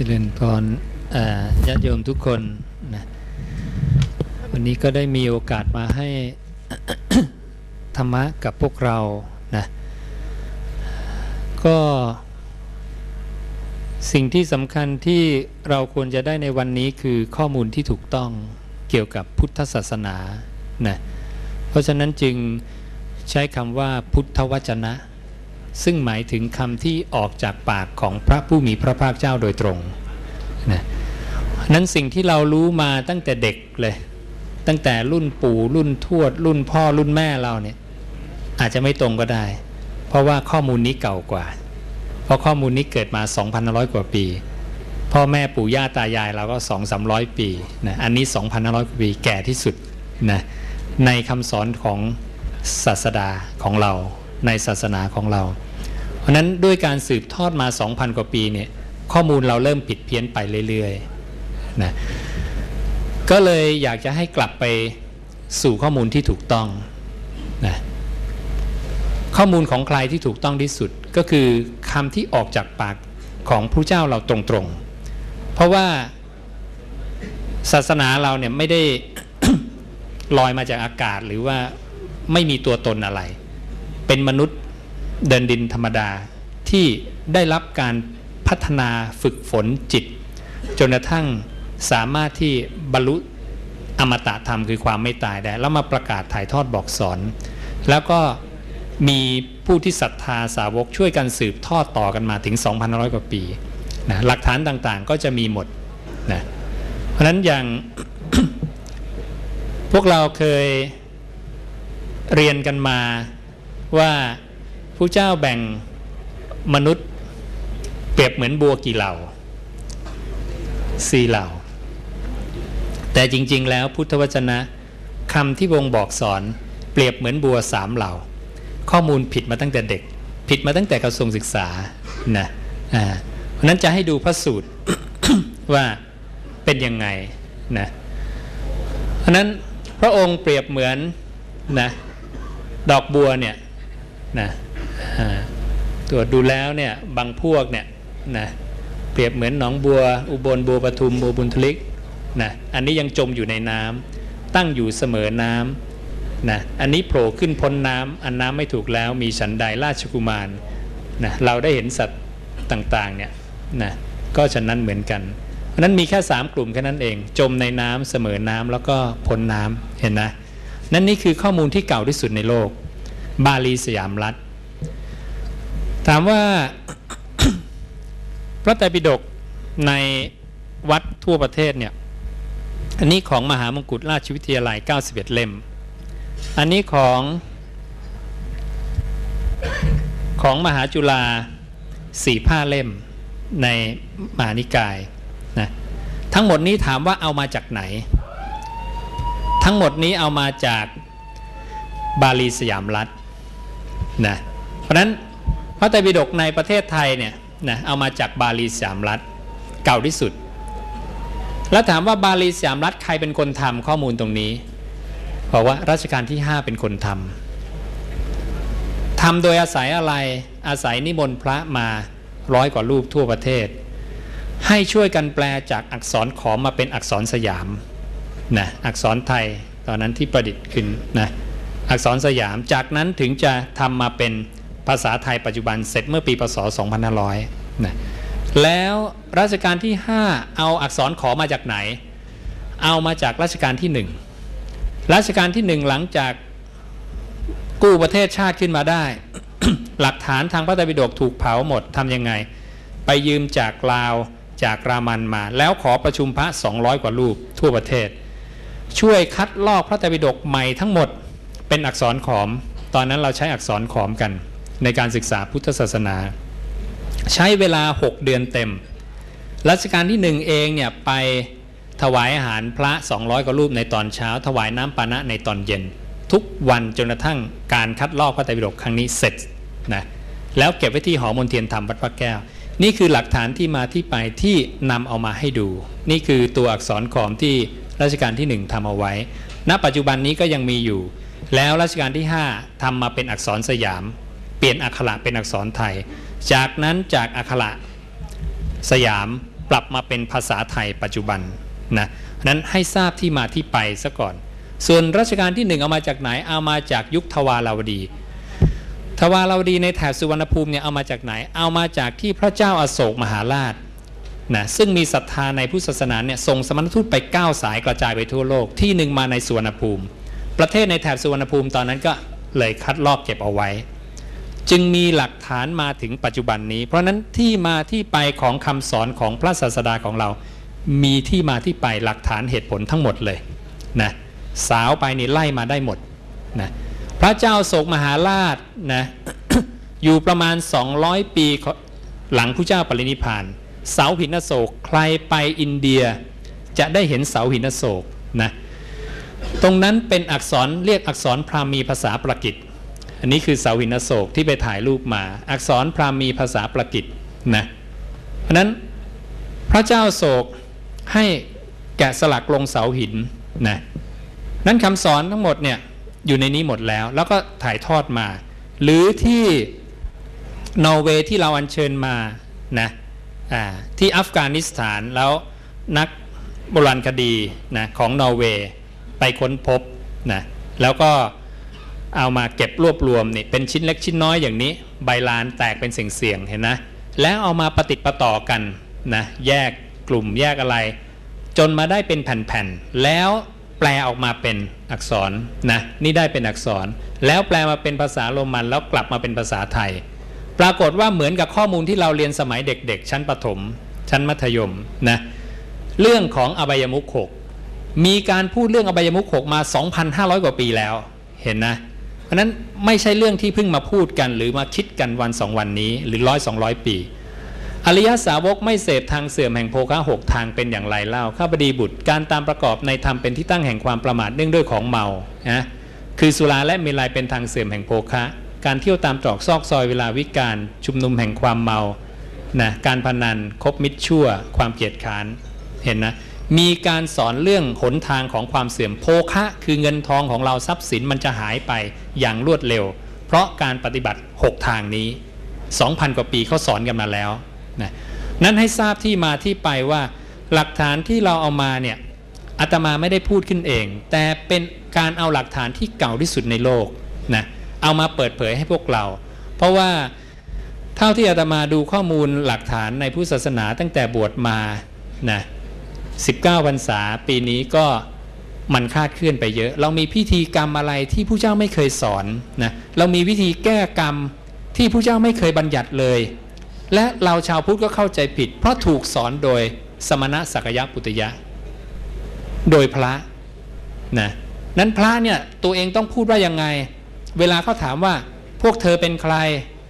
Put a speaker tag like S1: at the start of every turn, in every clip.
S1: สิริญพรญาติโยมทุกคนนะวันนี้ก็ได้มีโอกาสมาให้ธรรมะกับพวกเรานะก็สิ่งที่สำคัญที่เราควรจะได้ในวันนี้คือข้อมูลที่ถูกต้องเกี่ยวกับพุทธศาสนานะเพราะฉะนั้นจึงใช้คำว่าพุทธวจนะ ซึ่งหมายถึงคำที่ออกจากปากของพระผู้มีพระภาคเจ้าโดยตรงนะนั้นสิ่งที่เรารู้มาตั้งแต่เด็กเลย ตั้งแต่รุ่นปู่รุ่นทวด รุ่นพ่อรุ่นแม่เราเนี่ยอาจจะไม่ตรงก็ได้ เพราะว่าข้อมูลนี้เก่ากว่า เพราะข้อมูลนี้เกิดมา 2,500 กว่าปี พ่อแม่ปู่ย่าตายายเราก็ 2-300 ปีนะอันนี้ 2,500 กว่าปีแก่ที่สุดนะในคำสอนของศาสดาของเราในศาสนาของเรา ราะนั้นด้วยการสืบทอดมา 2,000 กว่าปีเนี่ยข้อมูลเราเริ่มผิดเพี้ยนไปเรื่อยๆนะก็เลยอยากจะให้กลับไปสู่ข้อมูลที่ถูกต้องนะข้อมูลของใครที่ถูกต้องที่สุดก็คือคำที่ออกจากปากของผู้เจ้าเราตรงๆ เพราะว่าศาสนาเราเนี่ยไม่ได้ลอยมาจากอากาศหรือว่าไม่มีตัวตนอะไร เป็นมนุษย์ เดินดินธรรมดาที่ได้รับการพัฒนาฝึกฝนจิต จนกระทั่งสามารถที่บรรลุอมตะธรรมคือความไม่ตายได้ แล้วมาประกาศถ่ายทอดบอกสอน แล้วก็มีผู้ที่ศรัทธาสาวกช่วยกันสืบทอดต่อกันมาถึง2,500 กว่าปีนะหลักฐานต่างๆก็จะมีหมดนะเพราะนั้นอย่าง พวกเราเคยเรียนกันมาว่า ผู้เจ้าแบ่งมนุษย์เปรียบเหมือนบัวกี่เหล่าสี่เหล่า แต่จริงๆ แล้วพุทธวจนะคำที่วงบอกสอนเปรียบเหมือนบัวสามเหล่า ข้อมูลผิดมาตั้งแต่เด็ก ผิดมาตั้งแต่กระทรวงศึกษานะอ่าเพราะนั้นจะให้ดูพระสูตรว่าเป็นยังไงนะเพราะนั้นพระองค์เปรียบเหมือนนะดอกบัวเนี่ยนะ ตรวจดูแล้วเนี่ยบางพวกเนี่ยนะเปรียบเหมือนหนองบัว อุบลบัวปทุมบัวบุญทลิกนะอันนี้ยังจมอยู่ในน้ำตั้งอยู่เสมอน้ำนะอันนี้โผล่ขึ้นพ้นน้ำอันน้ำไม่ถูกแล้วมีฉันใดราชกุมารนะเราได้เห็นสัตว์ต่างๆเนี่ยนะก็ฉะนั้นเหมือนกันเพราะนั้นมีแค่ 3 กลุ่มแค่นั้นเอง จมในน้ำเสมอน้ำแล้วก็พ้นน้ำเห็นนะนั่นนี่คือข้อมูลที่เก่าที่สุดในโลก บาลีสยามรัฐ ถามว่าพระไตรปิฎกในวัดทั่วประเทศเนี่ย อันนี้ของมหามงกุฎราชวิทยาลัย 91 เล่ม อันนี้ของของมหาจุฬาสี่ผ้าเล่มในมหานิกายนะทั้งหมดนี้ถามว่าเอามาจากไหน ทั้งหมดนี้เอามาจากบาลีสยามรัฐนะเพราะนั้น พระไตรปิฎกในประเทศไทยเนี่ยนะเอามาจากบาลีสยามรัฐเก่าที่สุด แล้วถามว่าบาลีสยามรัฐใครเป็นคนทำข้อมูลตรงนี้บอกว่ารัชกาลที่ 5 เป็นคนทำทำโดยอาศัยอะไรอาศัยนิมนต์พระมาร้อยกว่ารูปทั่วประเทศ ให้ช่วยกันแปลจากอักษรขอมมาเป็นอักษรสยามนะอักษรไทยตอนนั้นที่ประดิษฐ์ขึ้นนะอักษรสยามจากนั้นถึงจะทำมาเป็น ภาษาไทยปัจจุบันเสร็จเมื่อปีพศ 2500นะแล้วรัชกาลที่ 5 เอาอักษรขอมาจากไหน เอามาจากรัชกาลที่ 1 รัชกาลที่ 1 หลังจากกู้ประเทศชาติขึ้นมาได้ หลักฐานทางพระไตรปิฎกถูกเผาหมดทำยังไง ไปยืมจากลาวจากรามันมา แล้วขอประชุมพระ 200 กว่ารูปทั่วประเทศ ช่วยคัดลอกพระไตรปิฎกใหม่ทั้งหมดเป็นอักษรขอม ตอนนั้นเราใช้อักษรขอมกัน ในการศึกษาพุทธศาสนา ใช้เวลา 6 เดือนเต็ม รัชกาลที่หนึ่งเองเนี่ยไปถวายอาหารพระ 200กว่ารูปในตอนเช้า ถวายน้ำปานะในตอนเย็น ทุกวันจนกระทั่งการคัดลอกพระไตรปิฎกครั้งนี้เสร็จนะแล้วเก็บไว้ที่หอมนเทียนธรรมวัดพระแก้ว นี่คือหลักฐานที่มาที่ไปที่นำเอามาให้ดู นี่คือตัวอักษรขอมที่รัชกาลที่ 1ทำเอาไว้ ณ ปัจจุบันนี้ก็ยังมีอยู่ แล้วรัชกาลที่ 5ทำมาเป็นอักษรสยาม เปลี่ยนอักขระเป็นอักษรไทย จากนั้นจากอักขระสยามปรับมาเป็นภาษาไทยปัจจุบันนะนั้นให้ทราบที่มาที่ไปซะก่อน ส่วนรัชกาลที่หนึ่งเอามาจากไหนเอามาจากยุคทวาราวดี ทวาราวดีในแถบสุวรรณภูมิเนี่ยเอามาจากไหน เอามาจากที่พระเจ้าอาโศกมหาราชนะซึ่งมีศรัทธาในพุทธศาสนาเนี่ยส่งสมณทูตไป 9 สายกระจายไปทั่วโลกที่หนึ่งมาในสุวรรณภูมิ ประเทศในแถบสุวรรณภูมิตอนนั้นก็เลยคัดลอกเก็บเอาไว้ จึงมีหลักฐานมาถึงปัจจุบันนี้ เพราะนั้นที่มาที่ไปของคำสอนของพระศาสดาของเรา มีที่มาที่ไปหลักฐานเหตุผลทั้งหมดเลยนะสาวไปนี่ไล่มาได้หมดนะพระเจ้าโศกมหาราชนะอยู่ประมาณ 200 ปีหลังพระเจ้าปรินิพานเสาหินโศกใครไปอินเดีย จะได้เห็นเสาหินโศกนะตรงนั้นเป็นอักษรเรียกอักษรพราหมีภาษาประกิต อันนี้คือเสาหินโศกที่ไปถ่ายรูปมา อักษรพราหมีภาษาประกิตนะเพราะนั้นพระเจ้าโศกให้แกะสลักลงเสาหินนะนั้นคำสอนทั้งหมดเนี่ยอยู่ในนี้หมดแล้ว แล้วก็ถ่ายทอดมา หรือที่นอร์เวย์ที่เราอัญเชิญมานะที่อัฟกานิสถานแล้วนักโบราณคดีนะของนอร์เวย์ไปค้นพบนะแล้วก็ เอามาเก็บรวบรวมนี่เป็นชิ้นเล็กชิ้นน้อยอย่างนี้ ใบลานแตกเป็นเสียงๆเห็นนะ แล้วเอามาปฏิติดประต่อกันนะแยกกลุ่มแยกอะไร จนมาได้เป็นแผ่นๆแล้วแปลออกมาเป็นอักษรนะนี่ได้เป็นอักษร แล้วแปลมาเป็นภาษาโรมันแล้วกลับมาเป็นภาษาไทย ปรากฏว่าเหมือนกับข้อมูลที่เราเรียนสมัยเด็กๆ ชั้นประถม ชั้นมัธยมนะเรื่องของอบายมุขหกมีการพูดเรื่องอบายมุขหกมา 2,500 กว่าปีแล้ว เห็นนะ เพราะนั้นไม่ใช่เรื่องที่เพิ่งมาพูดกัน หรือมาคิดกันวันสองวันนี้ หรือร้อยสองร้อยปี อริยสาวกไม่เสพทางเสื่อมแห่งโภคะหกทางเป็นอย่างไรเล่าข้าพดีบุตรการตามประกอบในธรรมเป็นที่ตั้งแห่งความประมาทเนื่องด้วยของเมานะคือสุราและเมลัยเป็นทางเสื่อมแห่งโภคะ การเที่ยวตามตรอกซอกซอยเวลาวิการชุมนุมแห่งความเมานะการพนันคบมิตรชั่ว ความเกียดค้านเห็นนะ มีการสอนเรื่องหนทางของความเสื่อมโภคะคือเงินทองของเราทรัพย์สินมันจะหายไปอย่างรวดเร็ว เพราะการปฏิบัติ 6 ทางนี้ 2,000 กว่าปีเขาสอนกันมาแล้วนะนั้นให้ทราบที่มาที่ไปว่า หลักฐานที่เราเอามาเนี่ยอาตมาไม่ได้พูดขึ้นเอง แต่เป็นการเอาหลักฐานที่เก่าที่สุดในโลกนะเอามาเปิดเผยให้พวกเรา เพราะว่าเท่าที่อาตมาดูข้อมูลหลักฐานในพุทธศาสนาตั้งแต่บวชมานะ 19พรรษาปีนี้ก็มันคาดเคลื่อนไปเยอะ เรามีพิธีกรรมอะไรที่ผู้เจ้าไม่เคยสอนนะเรามีวิธีแก้กรรมที่ผู้เจ้าไม่เคยบัญญัติเลย และเราชาวพุทธก็เข้าใจผิด เพราะถูกสอนโดยสมณะสักยะปุตยะ โดยพระนะนั้นพระเนี่ยตัวเองต้องพูดว่ายังไง เวลาเขาถามว่าพวกเธอเป็นใคร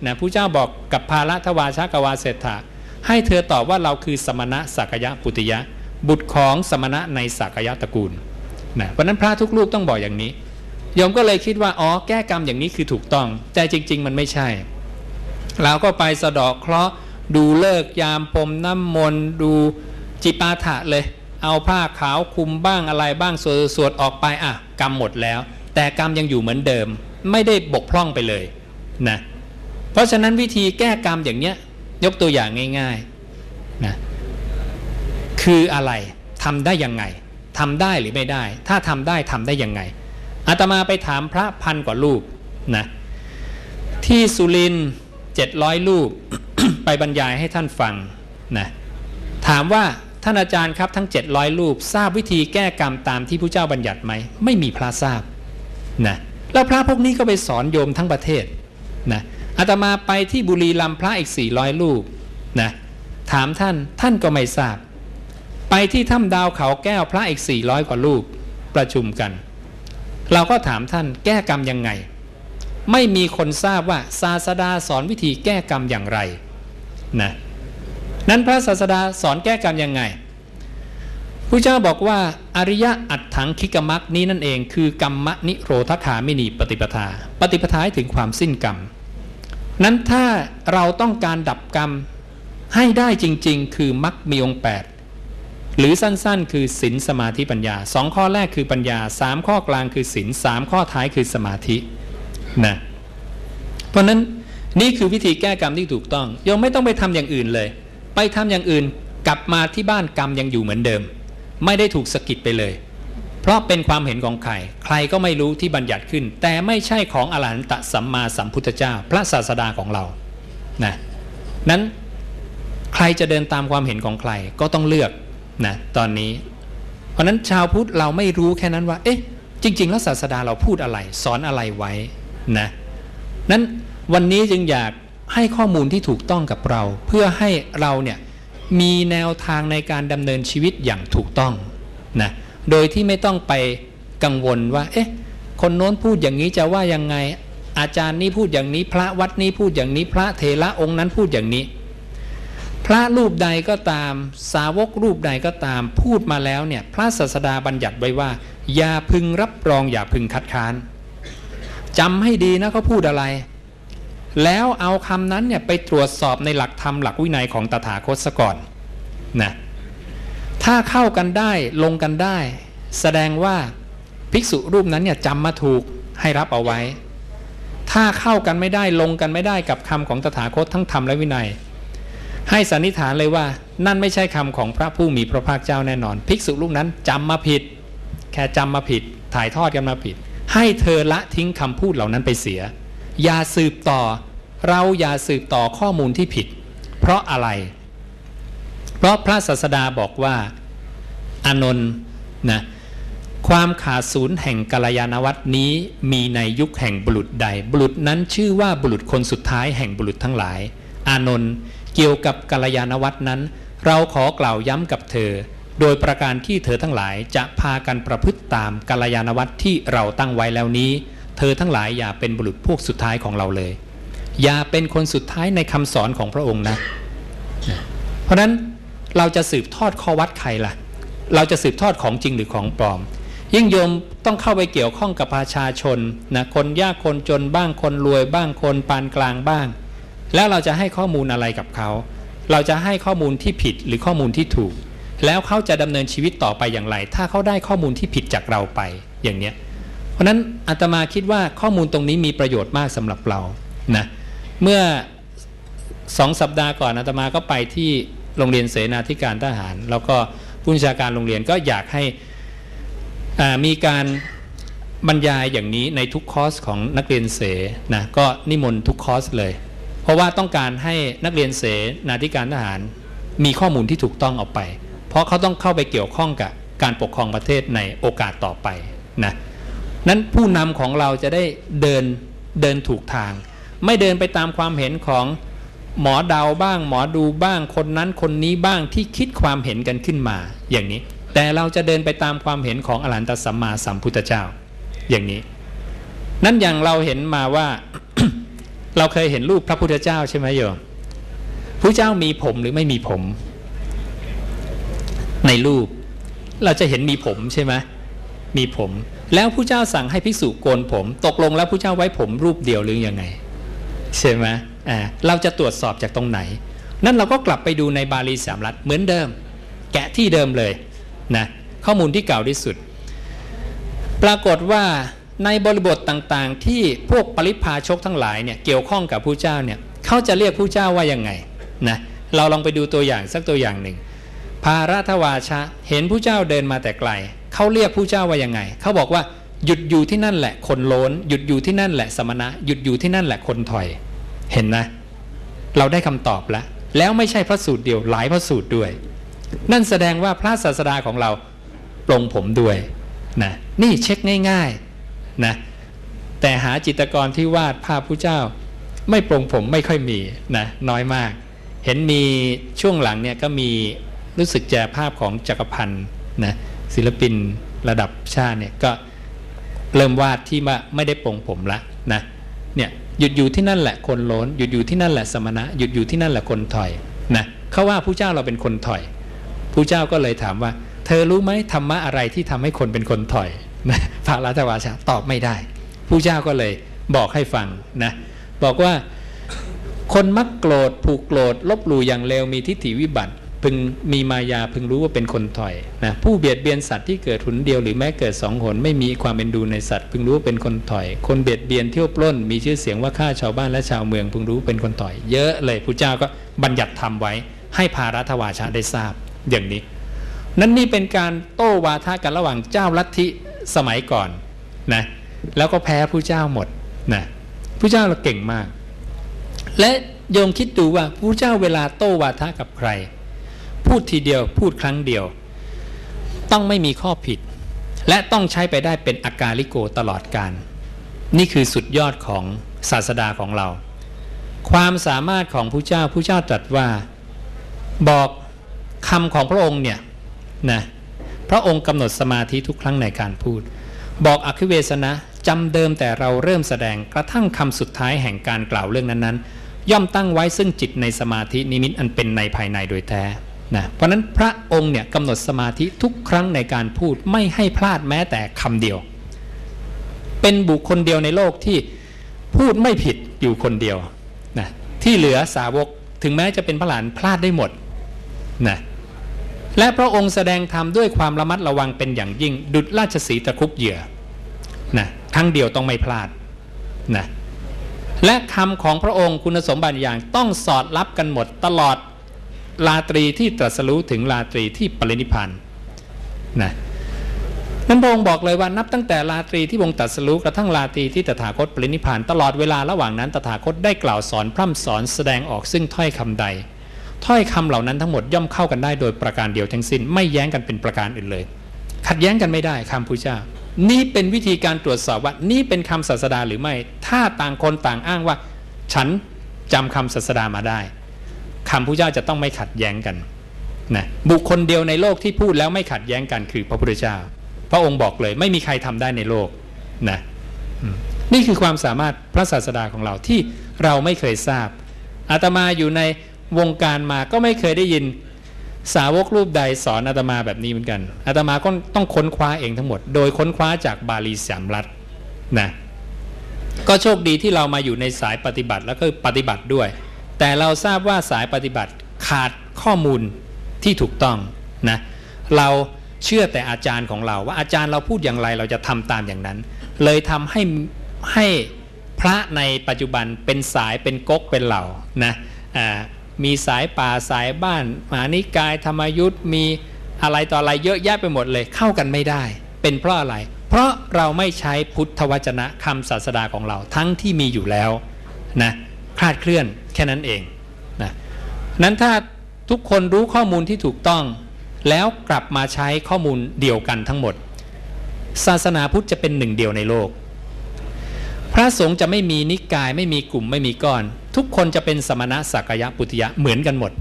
S1: นะผู้เจ้าบอกกับภาละทวาชากวาเศรษฐะให้เธอตอบว่าเราคือสมณะสักยะปุตยะ บุตรของสมณะในสักยะตระกูลนะเพราะนั้นพระทุกรูปต้องบอกอย่างนี้โยมก็เลยคิดว่าอ๋อแก้กรรมอย่างนี้คือถูกต้อง แต่จริง ๆ มันไม่ใช่เราก็ไปสะดอกเคราะห์ดูเลิกยามปมน้ำมนต์ดูจิปาถะเลย เอาผ้าขาวคุมบ้างอะไรบ้างสวดสวดออกไปอะกรรมหมดแล้ว แต่กรรมยังอยู่เหมือนเดิม ไม่ได้บกพร่องไปเลยนะเพราะฉะนั้นวิธีแก้กรรมอย่างเนี้ยยกตัวอย่างง่ายๆนะ คืออะไรทำได้ยังไงทำได้หรือไม่ได้ ถ้าทำได้ทำได้ยังไงอาตมาไปถามพระพันกว่ารูปนะที่สุรินเจ็ดร้อยรูป ไปบรรยายให้ท่านฟังนะถามว่าท่านอาจารย์ครับทั้ง 700 รูป ทราบวิธีแก้กรรมตามที่พระเจ้าบัญญัติไหมไม่มีพระทราบนะแล้วพระพวกนี้ก็ไปสอนโยมทั้งประเทศนะอาตมาไปที่บุรีลำพระอีก 400 รูปนะถามท่านท่านก็ไม่ทราบ ไปที่ถ้ำดาวเขาแก้วพระอีก 400 กว่ารูปประชุมกัน เราก็ถามท่านแก้กรรมยังไง ไม่มีคนทราบว่าศาสดาสอนวิธีแก้กรรมอย่างไรนะนั้นพระศาสดาสอนแก้กรรมยังไงพระเจ้าบอกว่าอริยะอัตถังคิกมักนี้นั่นเองคือกรรมนิโรธคามินีปฏิปทา ปฏิปทาถึงความสิ้นกรรม นั้นถ้าเราต้องการดับกรรมให้ได้จริง ๆ คือมักมีองค์8 หรือสั้นๆ คือศีลสมาธิปัญญาสองข้อแรกคือปัญญาสามข้อกลางคือศีลสามข้อท้ายคือสมาธินะเพราะนั้นนี่คือวิธีแก้กรรมที่ถูกต้องยังไม่ต้องไปทำอย่างอื่นเลย ไปทำอย่างอื่นกลับมาที่บ้านกรรมยังอยู่เหมือนเดิม ไม่ได้ถูกสะกิดไปเลย เพราะเป็นความเห็นของใครใครก็ไม่รู้ที่บัญญัติขึ้น แต่ไม่ใช่ของอรหันตสัมมาสัมพุทธเจ้า พระศาสดาของเรานะนั้นใครจะเดินตามความเห็นของใครก็ต้องเลือก นะตอนนี้ เพราะนั้นชาวพุทธเราไม่รู้แค่นั้นว่า เอ๊ะ จริง ๆ แล้วศาสดาเราพูดอะไร สอนอะไรไว้นะนั้นวันนี้จึงอยากให้ข้อมูลที่ถูกต้องกับเรา เพื่อให้เราเนี่ยมีแนวทางในการดำเนินชีวิตอย่างถูกต้องนะโดยที่ไม่ต้องไปกังวลว่า เอ๊ะ คนโน้นพูดอย่างนี้จะว่ายังไง อาจารย์นี้พูดอย่างนี้ พระวัดนี้พูดอย่างนี้ พระเทระองค์นั้นพูดอย่างนี้ พระรูปใดก็ตาม สาวกรูปใดก็ตาม พูดมาแล้วเนี่ยพระศาสดาบัญญัติไว้ว่า อย่าพึงรับรองอย่าพึงคัดค้านจำให้ดีนะเขาพูดอะไร แล้วเอาคำนั้นเนี่ยไปตรวจสอบในหลักธรรมหลักวินัยของตถาคตซะก่อนนะถ้าเข้ากันได้ลงกันได้ แสดงว่าภิกษุรูปนั้นเนี่ยจำมาถูกให้รับเอาไว้ ถ้าเข้ากันไม่ได้ลงกันไม่ได้กับคำของตถาคตทั้งธรรมและวินัย ให้สันนิษฐานเลยว่า นั่นไม่ใช่คำของพระผู้มีพระภาคเจ้าแน่นอน ภิกษุรูปนั้นจำมาผิด แค่จำมาผิด ถ่ายทอดกันมาผิด ให้เธอละทิ้งคำพูดเหล่านั้นไปเสีย อย่าสืบต่อ เราอย่าสืบต่อข้อมูลที่ผิด เพราะอะไร เพราะพระศาสดาบอกว่าอานนท์นะความขาดศูนย์แห่งกัลยาณวัตนี้มีในยุคแห่งบุรุษใด บุรุษนั้นชื่อว่าบุรุษคนสุดท้ายแห่งบุรุษทั้งหลาย อานนท์ เกี่ยวกับกัลยาณวัตนั้น เราขอกล่าวย้ำกับเธอ โดยประการที่เธอทั้งหลายจะพากันประพฤติตามกัลยาณวัตที่เราตั้งไว้แล้วนี้ เธอทั้งหลายอย่าเป็นบุรุษพวกสุดท้ายของเราเลย อย่าเป็นคนสุดท้ายในคำสอนของพระองค์นะ เพราะนั้นเราจะสืบทอดข้อวัดใครล่ะ เราจะสืบทอดของจริงหรือของปลอม ยิ่งโยมต้องเข้าไปเกี่ยวข้องกับประชาชนนะคนยากคนจนบ้างคนรวยบ้างคนปานกลางบ้าง แล้วเราจะให้ข้อมูลอะไรกับเขา เราจะให้ข้อมูลที่ผิดหรือข้อมูลที่ถูก แล้วเขาจะดำเนินชีวิตต่อไปอย่างไร ถ้าเขาได้ข้อมูลที่ผิดจากเราไปอย่างเนี้ยเพราะนั้นอาตมาคิดว่าข้อมูลตรงนี้มีประโยชน์มากสำหรับเรานะเมื่อสองสัปดาห์ก่อนอาตมาก็ไปที่โรงเรียนเสนาธิการทหาร แล้วก็ผู้บัญชาการโรงเรียนก็อยากให้มีการบรรยายอย่างนี้ในทุกคอร์สของนักเรียนเสนะก็นิมนต์ทุกคอร์สเลย ราะว่าต้องการให้นักเรียนเสนาธิการทหารมีข้อมูลที่ถูกต้องออกไป เพราะเขาต้องเข้าไปเกี่ยวข้องกับการปกครองประเทศในโอกาสต่อไปนะนั้นผู้นำของเราจะได้เดินเดินถูกทาง ไม่เดินไปตามความเห็นของหมอเดาบ้าง หมอดูบ้างคนนั้นคนนี้บ้างที่คิดความเห็นกันขึ้นมา อย่างนี้ แต่เราจะเดินไปตามความเห็นของอรหันตสัมมาสัมพุทธเจ้า อย่างนี้ นั่นอย่างเราเห็นมาว่า เราเคยเห็นรูปพระพุทธเจ้าใช่ไหมโยมพระเจ้ามีผมหรือไม่มีผม ในรูป เราจะเห็นมีผมใช่ไหมมีผม แล้วผู้เจ้าสั่งให้ภิกษุโกนผม ตกลงแล้วผู้เจ้าไว้ผมรูปเดียวหรือยังไง ใช่ไหมอ่าเราจะตรวจสอบจากตรงไหน นั่นเราก็กลับไปดูในบาลีสามรัฐเหมือนเดิม แกะที่เดิมเลยนะข้อมูลที่เก่าที่สุด ปรากฏว่า ในบริบทต่างๆ ที่พวกปริพาชกทั้งหลายเนี่ยเกี่ยวข้องกับผู้เจ้าเนี่ยเขาจะเรียกผู้เจ้าว่ายังไงนะเราลองไปดูตัวอย่างสักตัวอย่างหนึ่งภาราทวาชะเห็นผู้เจ้าเดินมาแต่ไกลเขาเรียกผู้เจ้าว่ายังไงเขาบอกว่าหยุดอยู่ที่นั่นแหละคนโลนหยุดอยู่ที่นั่นแหละสมณะ หยุดอยู่ที่นั่นแหละคนถอย เห็นนะ เราได้คำตอบแล้ว แล้วไม่ใช่พระสูตรเดียวหลายพระสูตรด้วย นั่นแสดงว่าพระศาสดาของเราปรงผมด้วยนะนี่เช็คง่าย ๆ นะแต่หาจิตรกรที่วาดภาพผู้เจ้า ไม่ปรงผมไม่ค่อยมีนะน้อยมาก เห็นมีช่วงหลังเนี่ยก็มีรู้สึกจะภาพของจักรพันธ์นะศิลปินระดับชาติเนี่ยก็เริ่มวาดที่ว่าไม่ได้ปรงผมละนะเนี่ยหยุดอยู่ที่นั่นแหละคนโลนหยุดอยู่ที่นั่นแหละสมณะหยุดอยู่ที่นั่นแหละคนถอยนะเขาว่าผู้เจ้าเราเป็นคนถอยผู้เจ้าก็เลยถามว่า เธอรู้ไหมธรรมะอะไรที่ทำให้คนเป็นคนถอย พระราชวาชาตอบไม่ได้ผู้เจ้าก็เลยบอกให้ฟังนะบอกว่าคนมักโกรธผูกโกรธลบหลู่อย่างเลวมีทิฏฐิวิบัติ พึงมีมายาพึงรู้ว่าเป็นคนถอยนะผู้เบียดเบียนสัตว์ที่เกิดหุนเดียวหรือแม้เกิดสองหนไม่มีความเป็นดูในสัตว์ พึงรู้ว่าเป็นคนถอย คนเบียดเบียนเที่ยวปล้น มีชื่อเสียงว่าฆ่าชาวบ้านและชาวเมือง พึงรู้เป็นคนถอย เยอะเลยพระเจ้าก็บัญญัติทำไว้ ให้ภารัตวาชาได้ทราบอย่างนี้ นั่นนี่เป็นการโต้วาทะกันระหว่างเจ้าลัทธิ สมัยก่อนนะแล้วก็แพ้ผู้เจ้าหมดนะผู้เจ้าเราเก่งมาก และโยมคิดดูว่าผู้เจ้าเวลาโต้วาทะกับใคร พูดทีเดียวพูดครั้งเดียว ต้องไม่มีข้อผิด และต้องใช้ไปได้เป็นอาการลิโกตลอดการนี่คือสุดยอดของศาสดาของเรา ความสามารถของผู้เจ้าผู้เจ้าตรัสว่าบอกคำของพระองค์เนี่ยนะ พระองค์กำหนดสมาธิทุกครั้งในการพูด บอกอคิเวสนะจำเดิมแต่เราเริ่มแสดงกระทั่งคำสุดท้ายแห่งการกล่าวเรื่องนั้นๆ ย่อมตั้งไว้ซึ่งจิตในสมาธินิมิตอันเป็นในภายในโดยแท้นะเพราะนั้นพระองค์เนี่ยกำหนดสมาธิทุกครั้งในการพูดไม่ให้พลาดแม้แต่คำเดียว เป็นบุคคลเดียวในโลกที่พูดไม่ผิดอยู่คนเดียวนะที่เหลือสาวกถึงแม้จะเป็นพระหลานพลาดได้หมดนะ และพระองค์แสดงธรรมด้วยความระมัดระวังเป็นอย่างยิ่ง ดุจราชสีตะคุบเหยื่อนะครั้งเดียวต้องไม่พลาดนะและคำของพระองค์คุณสมบัติอย่างต้องสอดรับกันหมดตลอดลาตรีที่ตรัสรู้ถึงลาตรีที่ปรินิพานนะนั้นพระองค์บอกเลยว่านับตั้งแต่ลาตรีที่วงตรัสรู้กระทั่งลาตรีที่ตถาคตปรินิพานตลอดเวลาระหว่างนั้นตถาคตได้กล่าวสอนพร่ำสอนแสดงออกซึ่งถ้อยคำใด ถ้อยคำเหล่านั้นทั้งหมดย่อมเข้ากันได้โดยประการเดียวทั้งสิ้น ไม่แย้งกันเป็นประการอื่นเลย ขัดแย้งกันไม่ได้คำพุทธเจ้า นี่เป็นวิธีการตรวจสอบว่านี่เป็นคำศาสดาหรือไม่ ถ้าต่างคนต่างอ้างว่า ฉันจำคำศาสดามาได้คำพุทธเจ้าจะต้องไม่ขัดแย้งกันนะบุคคลเดียวในโลกที่พูดแล้วไม่ขัดแย้งกันคือพระพุทธเจ้า พระองค์บอกเลยไม่มีใครทำได้ในโลกนะนี่คือความสามารถพระศาสดาของเราที่เราไม่เคยทราบอาตมาอยู่ใน วงการมาก็ไม่เคยได้ยินสาวกรูปใดสอนอาตมาแบบนี้เหมือนกันอาตมาก็ต้องค้นคว้าเองทั้งหมด โดยค้นคว้าจากบาลีสามรัฐนะก็โชคดีที่เรามาอยู่ในสายปฏิบัติแล้วก็ปฏิบัติด้วย แต่เราทราบว่าสายปฏิบัติขาดข้อมูลที่ถูกต้องนะเราเชื่อแต่อาจารย์ของเราว่าอาจารย์เราพูดอย่างไรเราจะทำตามอย่างนั้น เลยทำให้ให้พระในปัจจุบันเป็นสายเป็นก๊กเป็นเหล่านะอ่า มีสายป่าสายบ้านมหานิกายธรรมยุทธ์มีอะไรต่ออะไรเยอะแยะไปหมดเลยเข้ากันไม่ได้ เป็นเพราะอะไร เพราะเราไม่ใช้พุทธวจนะคำศาสดาของเราทั้งที่มีอยู่แล้วนะคลาดเคลื่อนแค่นั้นเองนะนั้นถ้าทุกคนรู้ข้อมูลที่ถูกต้อง แล้วกลับมาใช้ข้อมูลเดียวกันทั้งหมด ศาสนาพุทธจะเป็นหนึ่งเดียวในโลก ระสงฆ์จะไม่มีนิกายไม่มีกลุ่มไม่มีก้อน ทุกคนจะเป็นสมณะสักยะปุติยะเหมือนกันหมด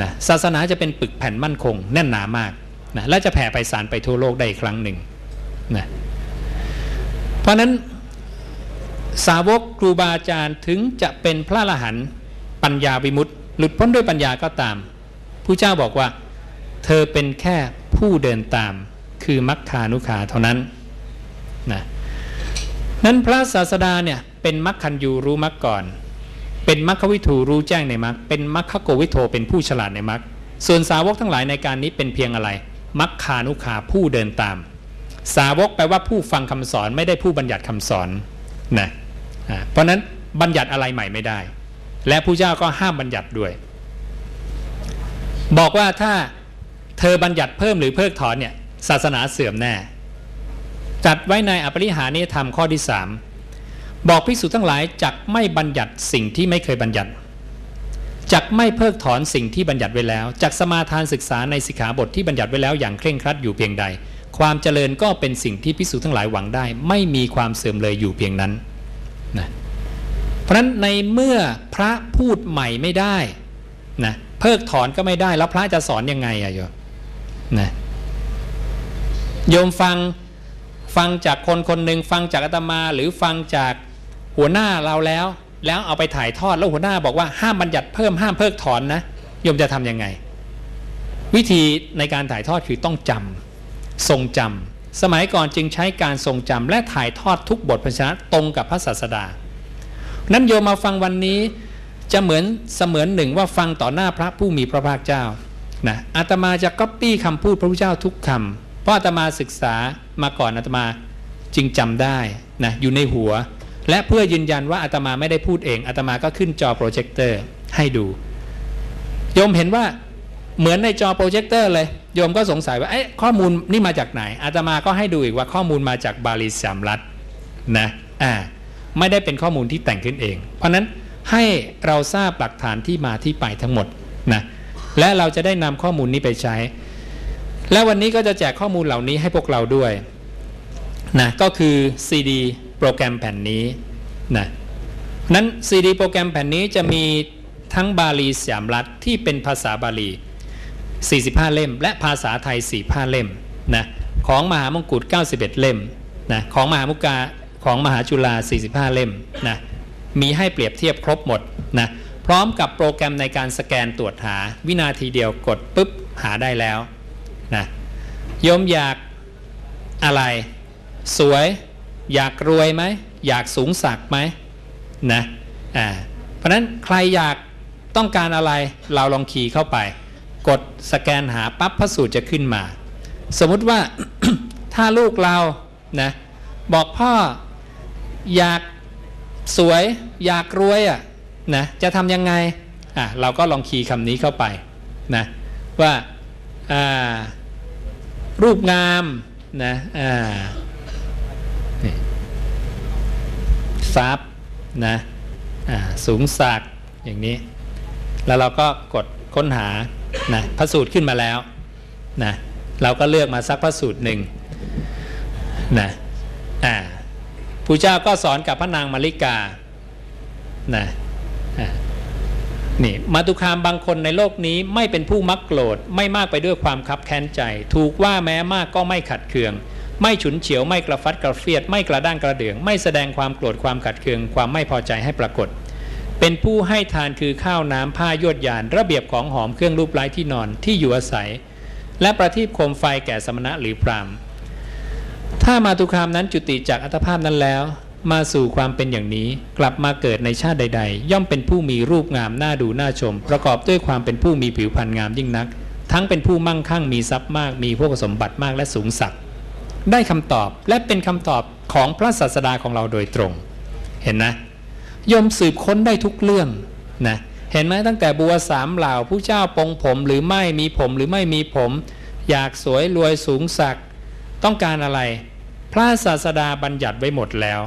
S1: นะศาสนาจะเป็นปึกแผ่นมั่นคง แน่นหนามากนะและจะแผ่ไปสารไปทั่วโลกได้อีกครั้งหนึ่งนะเพราะนั้นสาวกครูบาอาจารย์ถึงจะเป็นพระอรหันปัญญาวิมุตติหลุดพ้นด้วยปัญญาก็ตามผู้เจ้าบอกว่า เธอเป็นแค่ผู้เดินตามคือมัคคานุขาเท่านั้นนะ นั้นพระศาสดาเนี่ยเป็นมัคคันยูรู้มัคก่อน เป็นมรรควิทูรู้แจ้งในมรรคเป็นมรรคโกวิโทเป็นผู้ฉลาดในมรรคส่วนสาวกทั้งหลายในการนี้เป็นเพียงอะไร มัคคานุขาผู้เดินตาม สาวกแปลว่าผู้ฟังคำสอนไม่ได้ผู้บัญญัติคำสอนนะเพราะนั้นบัญญัติอะไรใหม่ไม่ได้ และผู้เจ้าก็ห้ามบัญญัติด้วย บอกว่าถ้าเธอบัญญัติเพิ่มหรือเพิกถอนเนี่ยศาสนาเสื่อมแน่ จัดไว้ในอปริหานิธรรมข้อที่สามบอกภิกษุทั้งหลายจักไม่บัญญัติสิ่งที่ไม่เคยบัญญัติจักไม่เพิกถอนสิ่งที่บัญญัติไว้แล้วจักสมาทานศึกษาในสิกขาบทที่บัญญัติไว้แล้วอย่างเคร่งครัดอยู่เพียงใด ความเจริญก็เป็นสิ่งที่ภิกษุทั้งหลายหวังได้ ไม่มีความเสื่อมเลยอยู่เพียงนั้นนะเพราะฉะนั้นในเมื่อพระพูดใหม่ไม่ได้นะเพิกถอนก็ไม่ได้แล้วพระจะสอนยังไงอะโยมนะโยมฟัง ฟังจากคนคนหนึ่งฟังจากอาตมา หรือฟังจากหัวหน้าเราแล้ว แล้วเอาไปถ่ายทอดแล้วหัวหน้าบอกว่าห้ามบัญญัติเพิ่มห้ามเพิกถอนนะโยมจะทํำยังไง วิธีในการถ่ายทอดคือต้องจำทรงจำสมัยก่อนจึงใช้การทรงจำและถ่ายทอดทุกบทพระชนะตรงกับพระศาสดานั้นโยมมาฟังวันนี้จะเหมือนเสมือนหนึ่งว่าฟังต่อหน้าพระผู้มีพระภาคเจ้านะอาตมาจะก๊อปปี้คำพูดพระพุทธเจ้าทุกคำ เพราะอาตมาศึกษามาก่อนอาตมาจึงจำได้นะอยู่ในหัว และเพื่อยืนยันว่าอาตมาไม่ได้พูดเองอาตมาก็ขึ้นจอโปรเจคเตอร์ให้ดูโยมเห็นว่าเหมือนในจอโปรเจคเตอร์เลยโยมก็สงสัยว่าเอ๊ะข้อมูลนี่มาจากไหนอาตมาก็ให้ดูอีกว่าข้อมูลมาจากบาลีสยามรัฐนะอ่าไม่ได้เป็นข้อมูลที่แต่งขึ้นเอง เพราะนั้นให้เราทราบหลักฐานที่มาที่ไปทั้งหมดนะและเราจะได้นำข้อมูลนี้ไปใช้ และวันนี้ก็จะแจกข้อมูลเหล่านี้ให้พวกเราด้วยนะก็คือ CD โปรแกรมแผ่นนี้นะนั้น CD โปรแกรมแผ่นนี้จะมีทั้งบาลีสามรัฐที่เป็นภาษาบาลี 45 เล่ม และภาษาไทย 45 เล่มนะของมหามงกุฎ91 เล่มนะของมหามุกาของมหาจุฬา45 เล่มนะมีให้เปรียบเทียบครบหมดนะพร้อมกับโปรแกรมในการสแกนตรวจหาวินาทีเดียวกดปุ๊บหาได้แล้ว นะโยมอยากอะไร สวย อยากรวยไหมอยากสูงสักไหมนะอ่าเพราะนั้นใครอยากต้องการอะไรเราลองคีย์เข้าไป กดสแกนหาปั๊บพระสูตรจะขึ้นมา สมมุติว่า ถ้าลูกเรานะบอกพ่ออยากสวยอยากรวยอะนะจะทำยังไงอะเราก็ลองคีย์คำนี้เข้าไปนะว่าอ่า รูปงามนะอ่านี่ทรัพย์นะอ่าสูงสักอย่างนี้ แล้วเราก็กดค้นหานะพระสูตรขึ้นมาแล้วนะเราก็เลือกมาสักพระสูตรหนึ่งนะอ่าผู้เจ้าก็สอนกับพระนางมาริกานะ นี่มาตุคามบางคนในโลกนี้ไม่เป็นผู้มักโกรธไม่มากไปด้วยความคับแค้นใจ ถูกว่าแม้มากก็ไม่ขัดเคือง ไม่ฉุนเฉียวไม่กระฟัดกระเฟียด ไม่กระด้างกระเดือง ไม่แสดงความโกรธความขัดเคือง ความไม่พอใจให้ปรากฏ เป็นผู้ให้ทานคือข้าวน้ำผ้ายวดยาน ระเบียบของหอมเครื่องรูปไร้ที่นอนที่อยู่อาศัย และประทีปโคมไฟแก่สมณะหรือพรามถ้ามาตุคามนั้นจุติจากอัตภาพนั้นแล้ว มาสู่ความเป็นอย่างนี้ กลับมาเกิดในชาติใด ๆ ย่อมเป็นผู้มีรูปงามน่าดูน่าชม ประกอบด้วยความเป็นผู้มีผิวพรรณงามยิ่งนัก ทั้งเป็นผู้มั่งคั่งมีทรัพย์มาก มีพวกสมบัติมากและสูงสักได้คำตอบและเป็นคำตอบของพระศาสดาของเราโดยตรง เห็นนะยมสืบค้นได้ทุกเรื่องนะเห็นไหมตั้งแต่บัวสามเหล่าผู้เจ้าปองผมหรือไม่มีผมหรือไม่มีผม อยากสวยรวยสูงสัก ต้องการอะไร พระศาสดาบัญญัติไว้หมดแล้ว